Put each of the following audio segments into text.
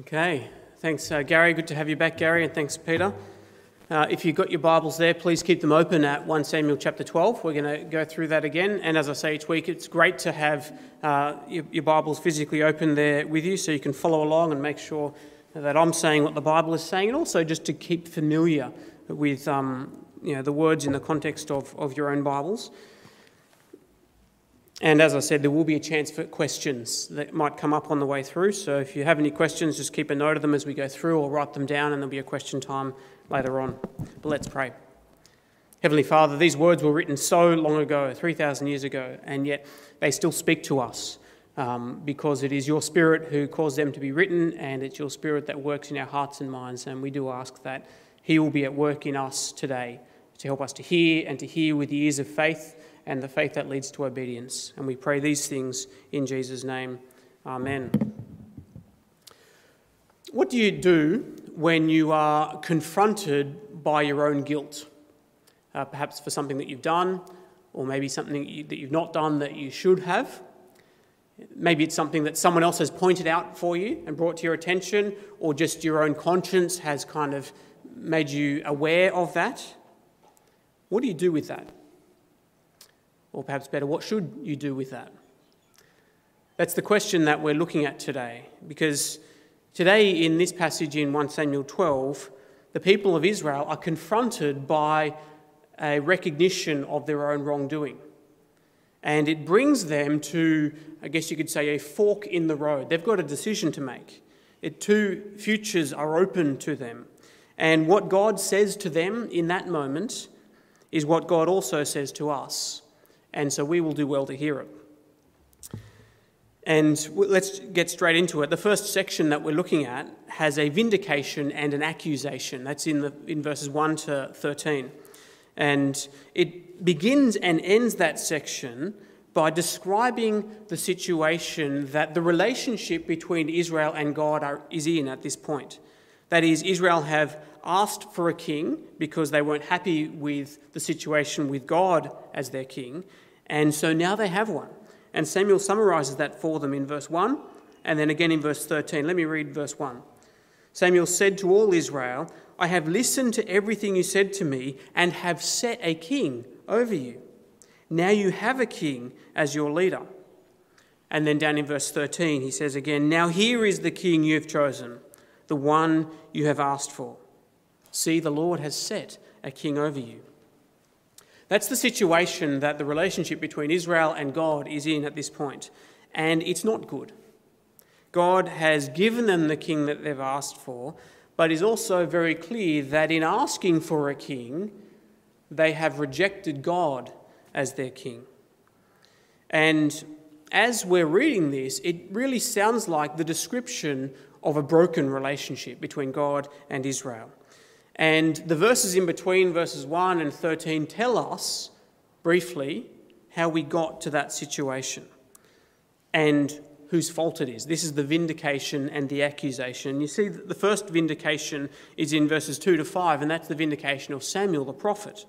Okay, thanks, uh, Gary. Good to have you back, Gary, and thanks, Peter. Uh, if you've got your Bibles there, please keep them open at 1 Samuel chapter 12. We're going to go through that again. And as I say each week, it's great to have uh, your, your, Bibles physically open there with you so you can follow along and make sure that I'm saying what the Bible is saying, and also just to keep familiar with um, you know, the words in the context of, of your own Bibles. And as I said, there will be a chance for questions that might come up on the way through. So if you have any questions, just keep a note of them as we go through or write them down, and there'll be a question time later on. But let's pray. Heavenly Father, these words were written so long ago, 3,000 years ago, and yet they still speak to us um, because it is your Spirit who caused them to be written, and it's your Spirit that works in our hearts and minds. And we do ask that He will be at work in us today to help us to hear and to hear with the ears of faith and the faith that leads to obedience. And we pray these things in Jesus' name. Amen. What do you do when you are confronted by your own guilt? Uh, perhaps for something that you've done, or maybe something that you've not done that you should have. Maybe it's something that someone else has pointed out for you and brought to your attention, or just your own conscience has kind of made you aware of that. What do you do with that? Or perhaps better, what should you do with that? That's the question that we're looking at today, because today in this passage in 1 Samuel 12, the people of Israel are confronted by a recognition of their own wrongdoing. And it brings them to, I guess you could say, a fork in the road. They've got a decision to make. It, two futures are open to them. And what God says to them in that moment is what God also says to us and so we will do well to hear it. And let's get straight into it. The first section that we're looking at has a vindication and an accusation. That's in, the, in verses 1 to 13. And it begins and ends that section by describing the situation that the relationship between Israel and God are, is in at this point. That is, Israel have asked for a king because they weren't happy with the situation with God as their king, and so now they have one. And Samuel summarizes that for them in verse 1 and then again in verse 13. Let me read verse 1. Samuel said to all Israel, I have listened to everything you said to me and have set a king over you. Now you have a king as your leader. And then down in verse 13, he says again, Now here is the king you have chosen, the one you have asked for. See, the Lord has set a king over you. That's the situation that the relationship between Israel and God is in at this point, and it's not good. God has given them the king that they've asked for, but is also very clear that in asking for a king, they have rejected God as their king. And as we're reading this, it really sounds like the description of a broken relationship between God and Israel. And the verses in between, verses 1 and 13, tell us briefly how we got to that situation and whose fault it is. This is the vindication and the accusation. You see, the first vindication is in verses 2 to 5, and that's the vindication of Samuel the prophet.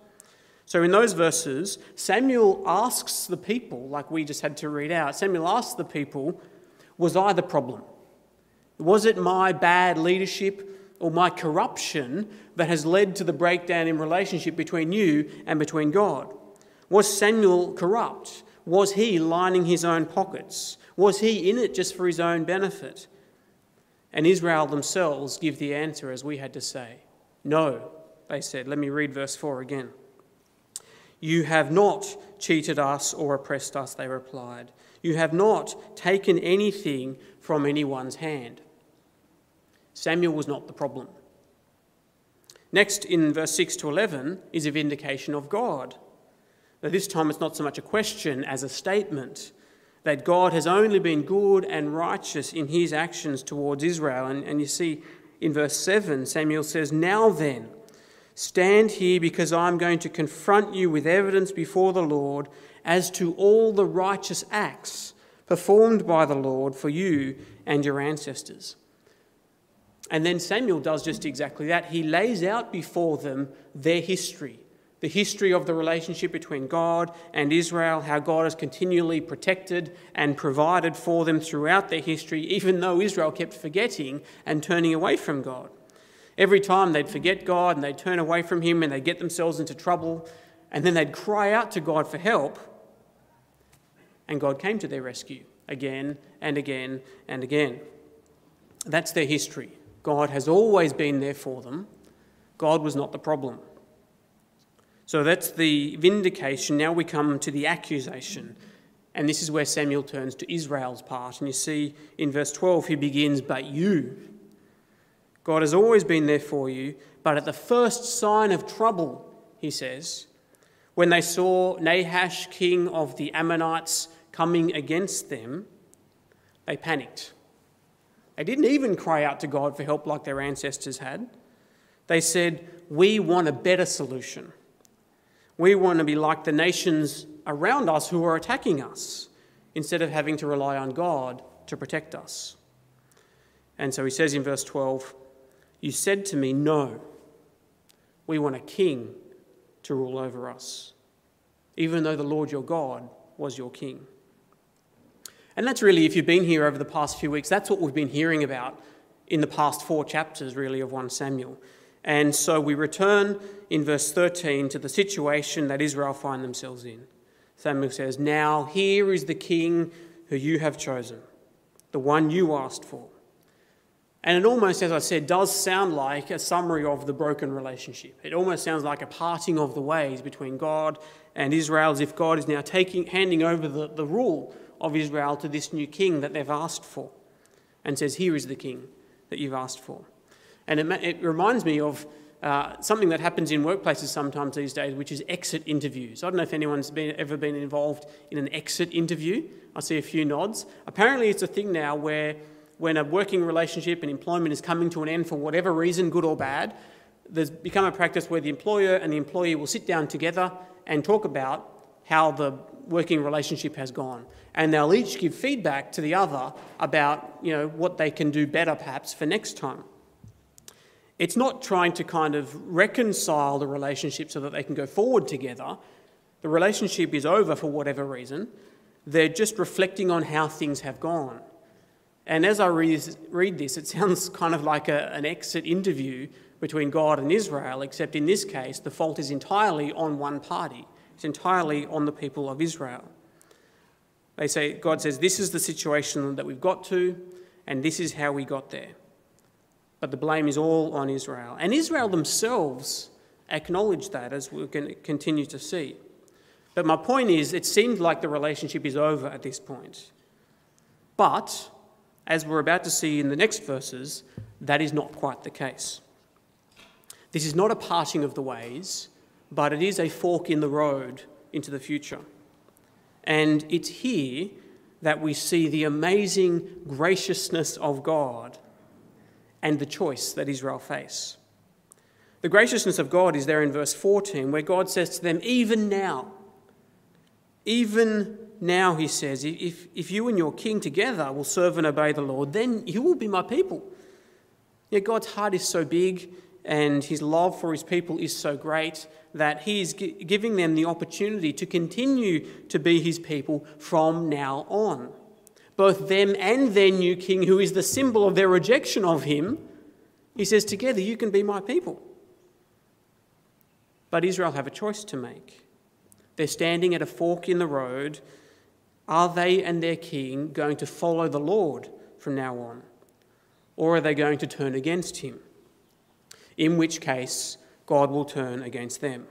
So, in those verses, Samuel asks the people, like we just had to read out, Samuel asks the people, Was I the problem? Was it my bad leadership or my corruption that has led to the breakdown in relationship between you and between God? Was Samuel corrupt? Was he lining his own pockets? Was he in it just for his own benefit? And Israel themselves give the answer as we had to say. No, they said. Let me read verse 4 again. You have not cheated us or oppressed us, they replied. You have not taken anything from anyone's hand. Samuel was not the problem. Next, in verse 6 to 11, is a vindication of God. Now, this time it's not so much a question as a statement that God has only been good and righteous in his actions towards Israel. And, and you see in verse 7, Samuel says, Now then, stand here because I'm going to confront you with evidence before the Lord as to all the righteous acts performed by the Lord for you and your ancestors. And then Samuel does just exactly that. He lays out before them their history, the history of the relationship between God and Israel, how God has continually protected and provided for them throughout their history, even though Israel kept forgetting and turning away from God. Every time they'd forget God and they'd turn away from Him and they'd get themselves into trouble, and then they'd cry out to God for help, and God came to their rescue again and again and again. That's their history. God has always been there for them. God was not the problem. So that's the vindication. Now we come to the accusation. And this is where Samuel turns to Israel's part. And you see in verse 12, he begins, But you. God has always been there for you, but at the first sign of trouble, he says, when they saw Nahash, king of the Ammonites, coming against them, they panicked. They didn't even cry out to God for help like their ancestors had. They said, We want a better solution. We want to be like the nations around us who are attacking us instead of having to rely on God to protect us. And so he says in verse 12, You said to me, No, we want a king to rule over us, even though the Lord your God was your king. And that's really, if you've been here over the past few weeks, that's what we've been hearing about in the past four chapters, really, of 1 Samuel. And so we return in verse 13 to the situation that Israel find themselves in. Samuel says, Now here is the king who you have chosen, the one you asked for. And it almost, as I said, does sound like a summary of the broken relationship. It almost sounds like a parting of the ways between God and Israel, as if God is now taking, handing over the, the rule of Israel to this new king that they've asked for and says, Here is the king that you've asked for. And it, it reminds me of uh, something that happens in workplaces sometimes these days, which is exit interviews. I don't know if anyone's been, ever been involved in an exit interview. I see a few nods. Apparently, it's a thing now where when a working relationship and employment is coming to an end for whatever reason, good or bad, there's become a practice where the employer and the employee will sit down together and talk about how the working relationship has gone. And they'll each give feedback to the other about you know, what they can do better perhaps for next time. It's not trying to kind of reconcile the relationship so that they can go forward together. The relationship is over for whatever reason. They're just reflecting on how things have gone. And as I read this, it sounds kind of like a, an exit interview between God and Israel, except in this case, the fault is entirely on one party. It's entirely on the people of Israel. They say, God says, This is the situation that we've got to, and this is how we got there. But the blame is all on Israel. And Israel themselves acknowledge that, as going to continue to see. But my point is, it seems like the relationship is over at this point. But, as we're about to see in the next verses, that is not quite the case. This is not a parting of the ways, but it is a fork in the road into the future. And it's here that we see the amazing graciousness of God and the choice that Israel face. The graciousness of God is there in verse 14, where God says to them, Even now, even now, he says, if, if you and your king together will serve and obey the Lord, then you will be my people. Yeah, God's heart is so big and his love for his people is so great that he is giving them the opportunity to continue to be his people from now on both them and their new king, who is the symbol of their rejection of him, he says, Together you can be my people. But Israel have a choice to make. They're standing at a fork in the road. Are they and their king going to follow the Lord from now on? Or are they going to turn against him? In which case, God will turn against them.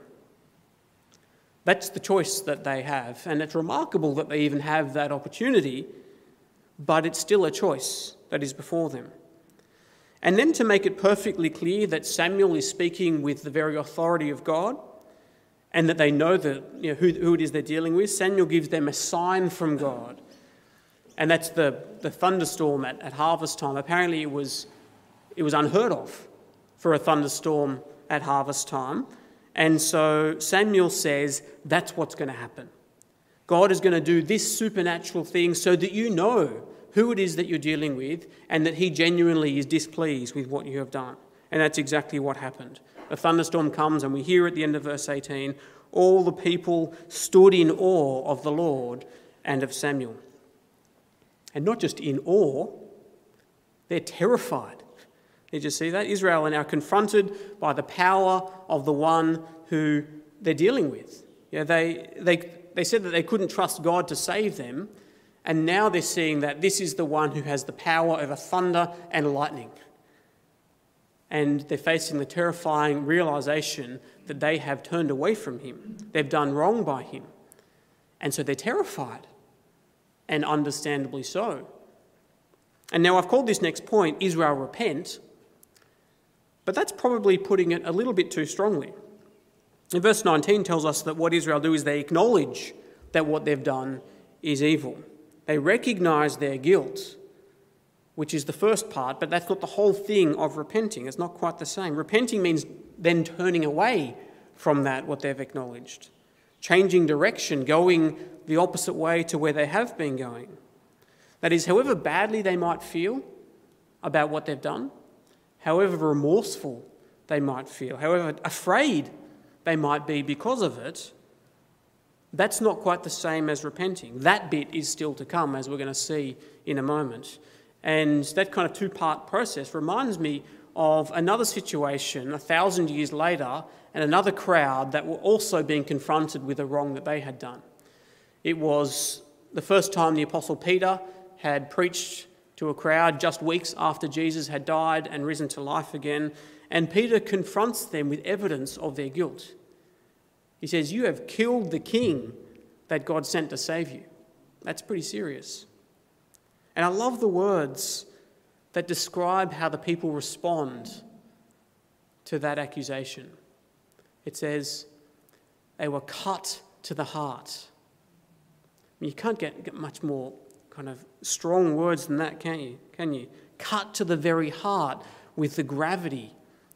That's the choice that they have, and it's remarkable that they even have that opportunity but it's still a choice that is before them. And then to make it perfectly clear that Samuel is speaking with the very authority of God and that they know, that, you know who, who it is they're dealing with, Samuel gives them a sign from God. And that's the, the thunderstorm at, at harvest time. Apparently, it was, it was unheard of for a thunderstorm at harvest time. And so Samuel says that's what's going to happen. God is going to do this supernatural thing so that you know who it is that you're dealing with and that He genuinely is displeased with what you have done And that's exactly what happened. A thunderstorm comes, and we hear at the end of verse 18 all the people stood in awe of the Lord and of Samuel. And not just in awe, they're terrified. Did you see that? Israel are now confronted by the power of the one who they're dealing with. You know, they, they, they said that they couldn't trust God to save them, and now they're seeing that this is the one who has the power over thunder and lightning. And they're facing the terrifying realization that they have turned away from him. They've done wrong by him. And so they're terrified, and understandably so. And now I've called this next point Israel repent, but that's probably putting it a little bit too strongly. In verse 19 tells us that what Israel do is they acknowledge that what they've done is evil. They recognize their guilt, which is the first part, but that's not the whole thing of repenting. It's not quite the same. Repenting means then turning away from that, what they've acknowledged, changing direction, going the opposite way to where they have been going. That is, however badly they might feel about what they've done, however remorseful they might feel, however afraid they might be because of it, that's not quite the same as repenting. That bit is still to come, as we're going to see in a moment. And that kind of two part process reminds me of another situation a thousand years later and another crowd that were also being confronted with a wrong that they had done. It was the first time the Apostle Peter had preached to a crowd just weeks after Jesus had died and risen to life again, and Peter confronts them with evidence of their guilt. He says, You have killed the king that God sent to save you. That's pretty serious. And I love the words that describe how the people respond to that accusation. It says, They were cut to the heart. You can't get much more kind of strong words than that, can you? Can you? Cut to the very heart with the gravity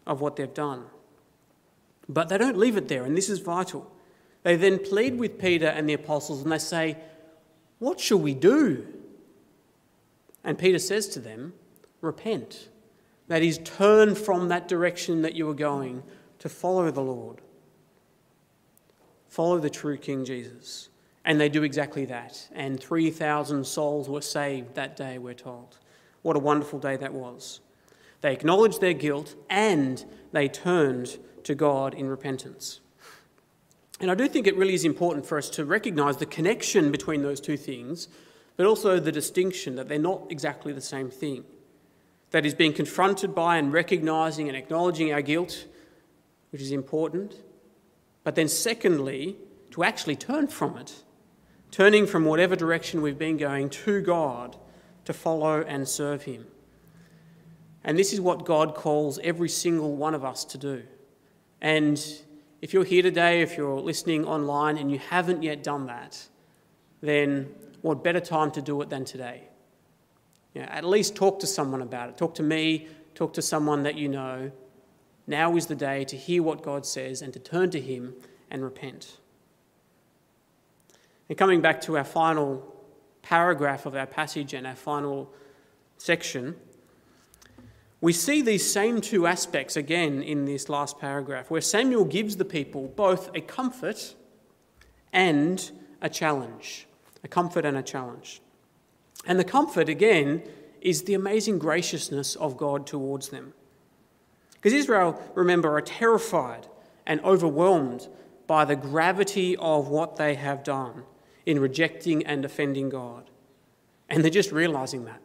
of what they've done. But they don't leave it there, and this is vital. They then plead with Peter and the apostles and they say, What shall we do? And Peter says to them, Repent. That is, turn from that direction that you are going to follow the Lord. Follow the true King Jesus. And they do exactly that. And 3,000 souls were saved that day, we're told. What a wonderful day that was. They acknowledged their guilt and they turned to God in repentance. And I do think it really is important for us to recognize the connection between those two things, but also the distinction that they're not exactly the same thing. That is, being confronted by and recognizing and acknowledging our guilt, which is important, but then, secondly, to actually turn from it, turning from whatever direction we've been going to God to follow and serve Him. And this is what God calls every single one of us to do. And if you're here today, if you're listening online and you haven't yet done that, then what better time to do it than today? You know, at least talk to someone about it. Talk to me, talk to someone that you know. Now is the day to hear what God says and to turn to Him and repent. And coming back to our final paragraph of our passage and our final section, we see these same two aspects again in this last paragraph, where Samuel gives the people both a comfort and a challenge. A comfort and a challenge. And the comfort, again, is the amazing graciousness of God towards them. Because Israel, remember, are terrified and overwhelmed by the gravity of what they have done in rejecting and offending God. And they're just realizing that.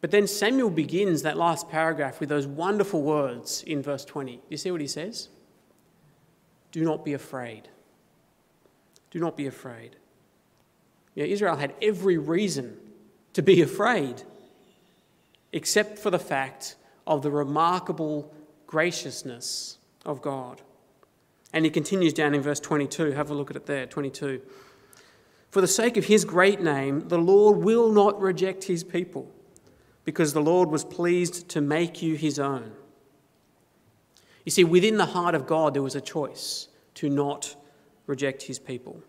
But then Samuel begins that last paragraph with those wonderful words in verse 20. You see what he says? Do not be afraid. Do not be afraid. Yeah, Israel had every reason to be afraid, except for the fact of the remarkable graciousness of God. And he continues down in verse 22. Have a look at it there, 22. For the sake of his great name, the Lord will not reject his people because the Lord was pleased to make you his own. You see, within the heart of God, there was a choice to not reject his people,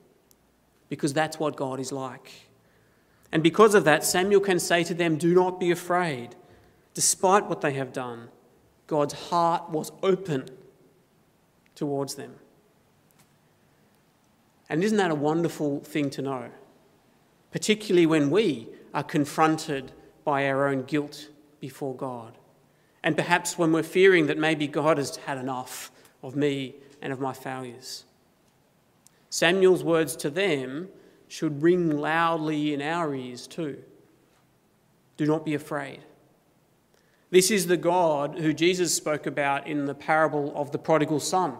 because that's what God is like. And because of that, Samuel can say to them, Do not be afraid, despite what they have done. God's heart was open towards them. And isn't that a wonderful thing to know? Particularly when we are confronted by our own guilt before God. And perhaps when we're fearing that maybe God has had enough of me and of my failures. Samuel's words to them should ring loudly in our ears too. Do not be afraid. This is the God who Jesus spoke about in the parable of the prodigal son,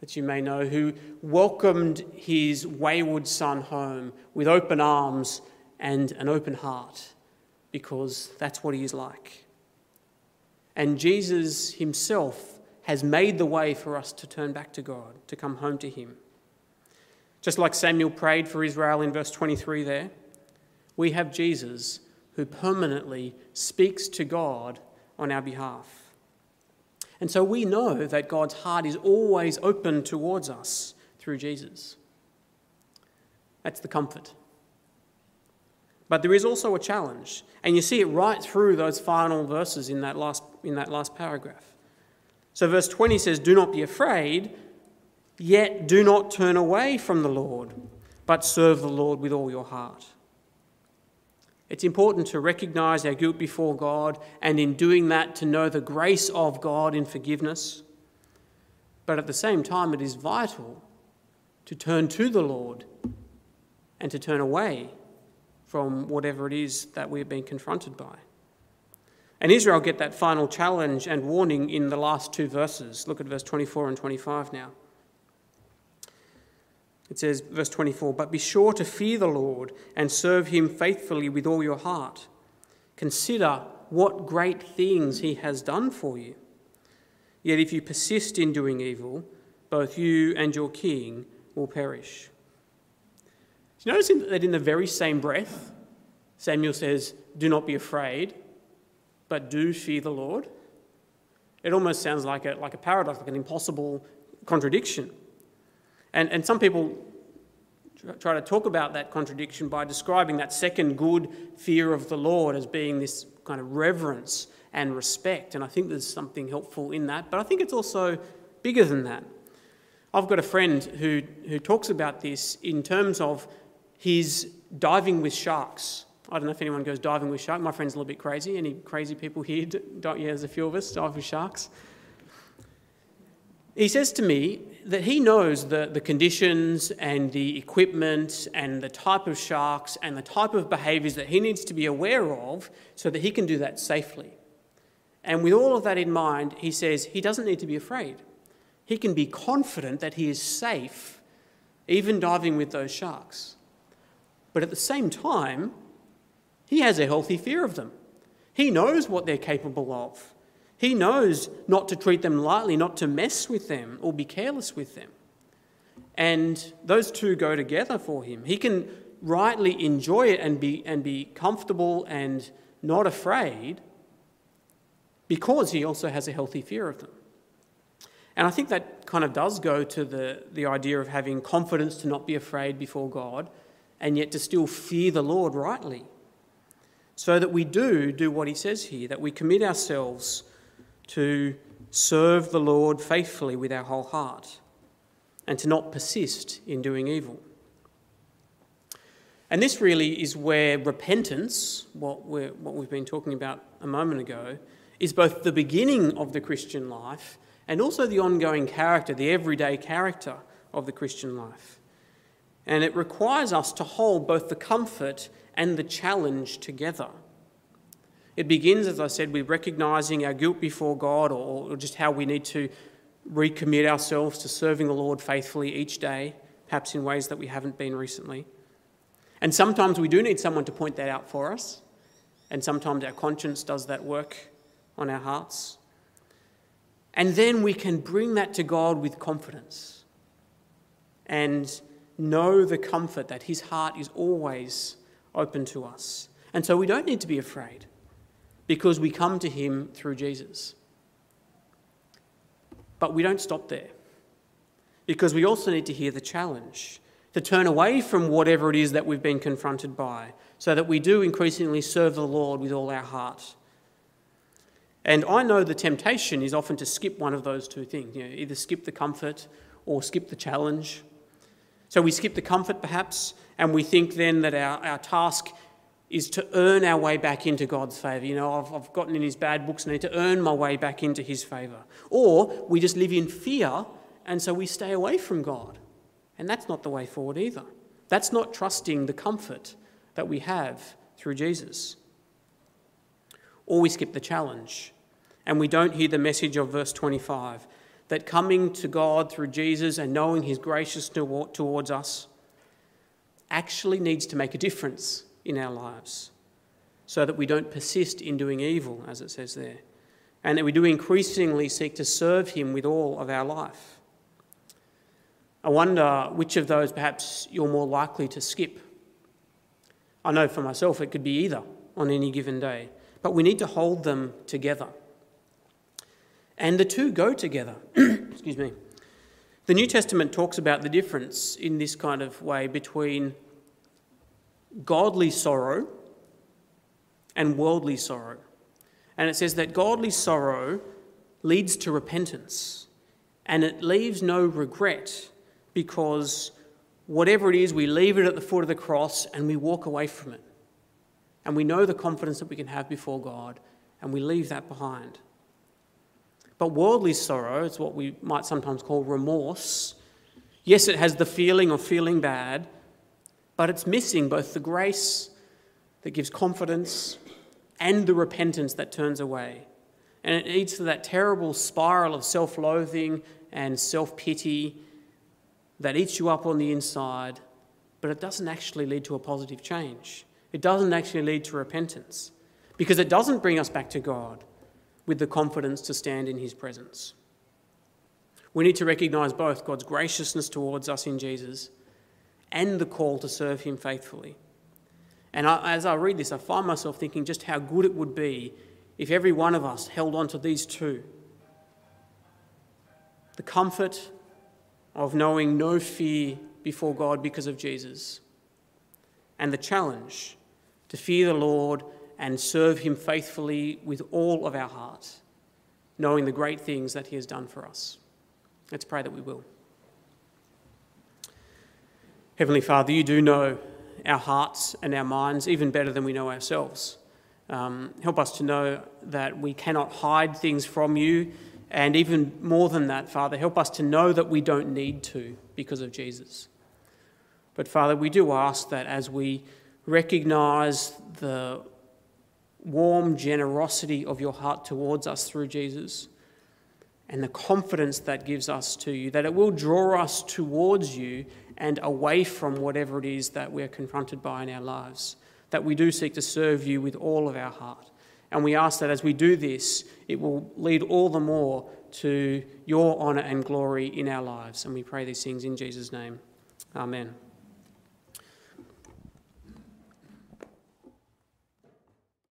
that you may know, who welcomed his wayward son home with open arms and an open heart, because that's what he is like. And Jesus himself has made the way for us to turn back to God, to come home to him. Just like Samuel prayed for Israel in verse 23 there, we have Jesus who permanently speaks to God on our behalf. And so we know that God's heart is always open towards us through Jesus. That's the comfort. But there is also a challenge, and you see it right through those final verses in that last, in that last paragraph. So, verse 20 says, Do not be afraid, yet do not turn away from the Lord, but serve the Lord with all your heart. It's important to recognize our guilt before God and in doing that to know the grace of God in forgiveness. But at the same time, it is vital to turn to the Lord and to turn away from whatever it is that we've been confronted by. And Israel get that final challenge and warning in the last two verses. Look at verse 24 and 25 now. It says, verse 24, But be sure to fear the Lord and serve him faithfully with all your heart. Consider what great things he has done for you. Yet if you persist in doing evil, both you and your king will perish. Do you notice that in the very same breath, Samuel says, Do not be afraid, but do fear the Lord? It almost sounds like a, like a paradox, like an impossible contradiction. And, and some people try to talk about that contradiction by describing that second good fear of the Lord as being this kind of reverence and respect. And I think there's something helpful in that, but I think it's also bigger than that. I've got a friend who, who talks about this in terms of his diving with sharks. I don't know if anyone goes diving with sharks. My friend's a little bit crazy. Any crazy people here? Yeah, there's a few of us dive with sharks. He says to me that he knows the, the conditions and the equipment and the type of sharks and the type of behaviours that he needs to be aware of so that he can do that safely. And with all of that in mind, he says he doesn't need to be afraid. He can be confident that he is safe, even diving with those sharks. But at the same time, he has a healthy fear of them. He knows what they're capable of. He knows not to treat them lightly, not to mess with them or be careless with them. And those two go together for him. He can rightly enjoy it and be, and be comfortable and not afraid because he also has a healthy fear of them. And I think that kind of does go to the, the idea of having confidence to not be afraid before God and yet to still fear the Lord rightly. So that we do do what he says here, that we commit ourselves to serve the Lord faithfully with our whole heart and to not persist in doing evil. And this really is where repentance, what, we what we've been talking about a moment ago, is both the beginning of the Christian life and also the ongoing character, the everyday character of the Christian life. And it requires us to hold both the comfort and the challenge together. It begins, as I said, with recognizing our guilt before God or, or just how we need to recommit ourselves to serving the Lord faithfully each day, perhaps in ways that we haven't been recently. And sometimes we do need someone to point that out for us, and sometimes our conscience does that work on our hearts. And then we can bring that to God with confidence and know the comfort that His heart is always open to us. And so we don't need to be afraid because we come to Him through Jesus. But we don't stop there because we also need to hear the challenge to turn away from whatever it is that we've been confronted by so that we do increasingly serve the Lord with all our heart. And I know the temptation is often to skip one of those two things, you know, either skip the comfort or skip the challenge. So we skip the comfort perhaps, and we think then that our, our task is to earn our way back into God's favour. You know, I've, I've gotten in his bad books and I need to earn my way back into his favour. Or we just live in fear and so we stay away from God. And that's not the way forward either. That's not trusting the comfort that we have through Jesus. Or we skip the challenge and we don't hear the message of verse 25 that coming to God through Jesus and knowing his graciousness towards us actually needs to make a difference in our lives so that we don't persist in doing evil, as it says there, and that we do increasingly seek to serve Him with all of our life. I wonder which of those perhaps you're more likely to skip. I know for myself it could be either on any given day, but we need to hold them together. And the two go together. Excuse me. The New Testament talks about the difference in this kind of way between godly sorrow and worldly sorrow. And it says that godly sorrow leads to repentance and it leaves no regret because whatever it is, we leave it at the foot of the cross and we walk away from it. And we know the confidence that we can have before God and we leave that behind. But worldly sorrow is what we might sometimes call remorse. Yes, it has the feeling of feeling bad, but it's missing both the grace that gives confidence and the repentance that turns away. And it leads to that terrible spiral of self loathing and self pity that eats you up on the inside, but it doesn't actually lead to a positive change. It doesn't actually lead to repentance because it doesn't bring us back to God with the confidence to stand in His presence. We need to recognize both God's graciousness towards us in Jesus and the call to serve Him faithfully. And I, as I read this, I find myself thinking just how good it would be if every one of us held on to these two the comfort of knowing no fear before God because of Jesus, and the challenge to fear the Lord and serve Him faithfully with all of our heart, knowing the great things that He has done for us. Let's pray that we will. Heavenly Father, you do know our hearts and our minds even better than we know ourselves. Um, help us to know that we cannot hide things from you. And even more than that, Father, help us to know that we don't need to because of Jesus. But Father, we do ask that as we recognize the warm generosity of your heart towards us through Jesus and the confidence that gives us to you, that it will draw us towards you and away from whatever it is that we're confronted by in our lives. That we do seek to serve you with all of our heart. And we ask that as we do this, it will lead all the more to your honour and glory in our lives. And we pray these things in Jesus' name. Amen.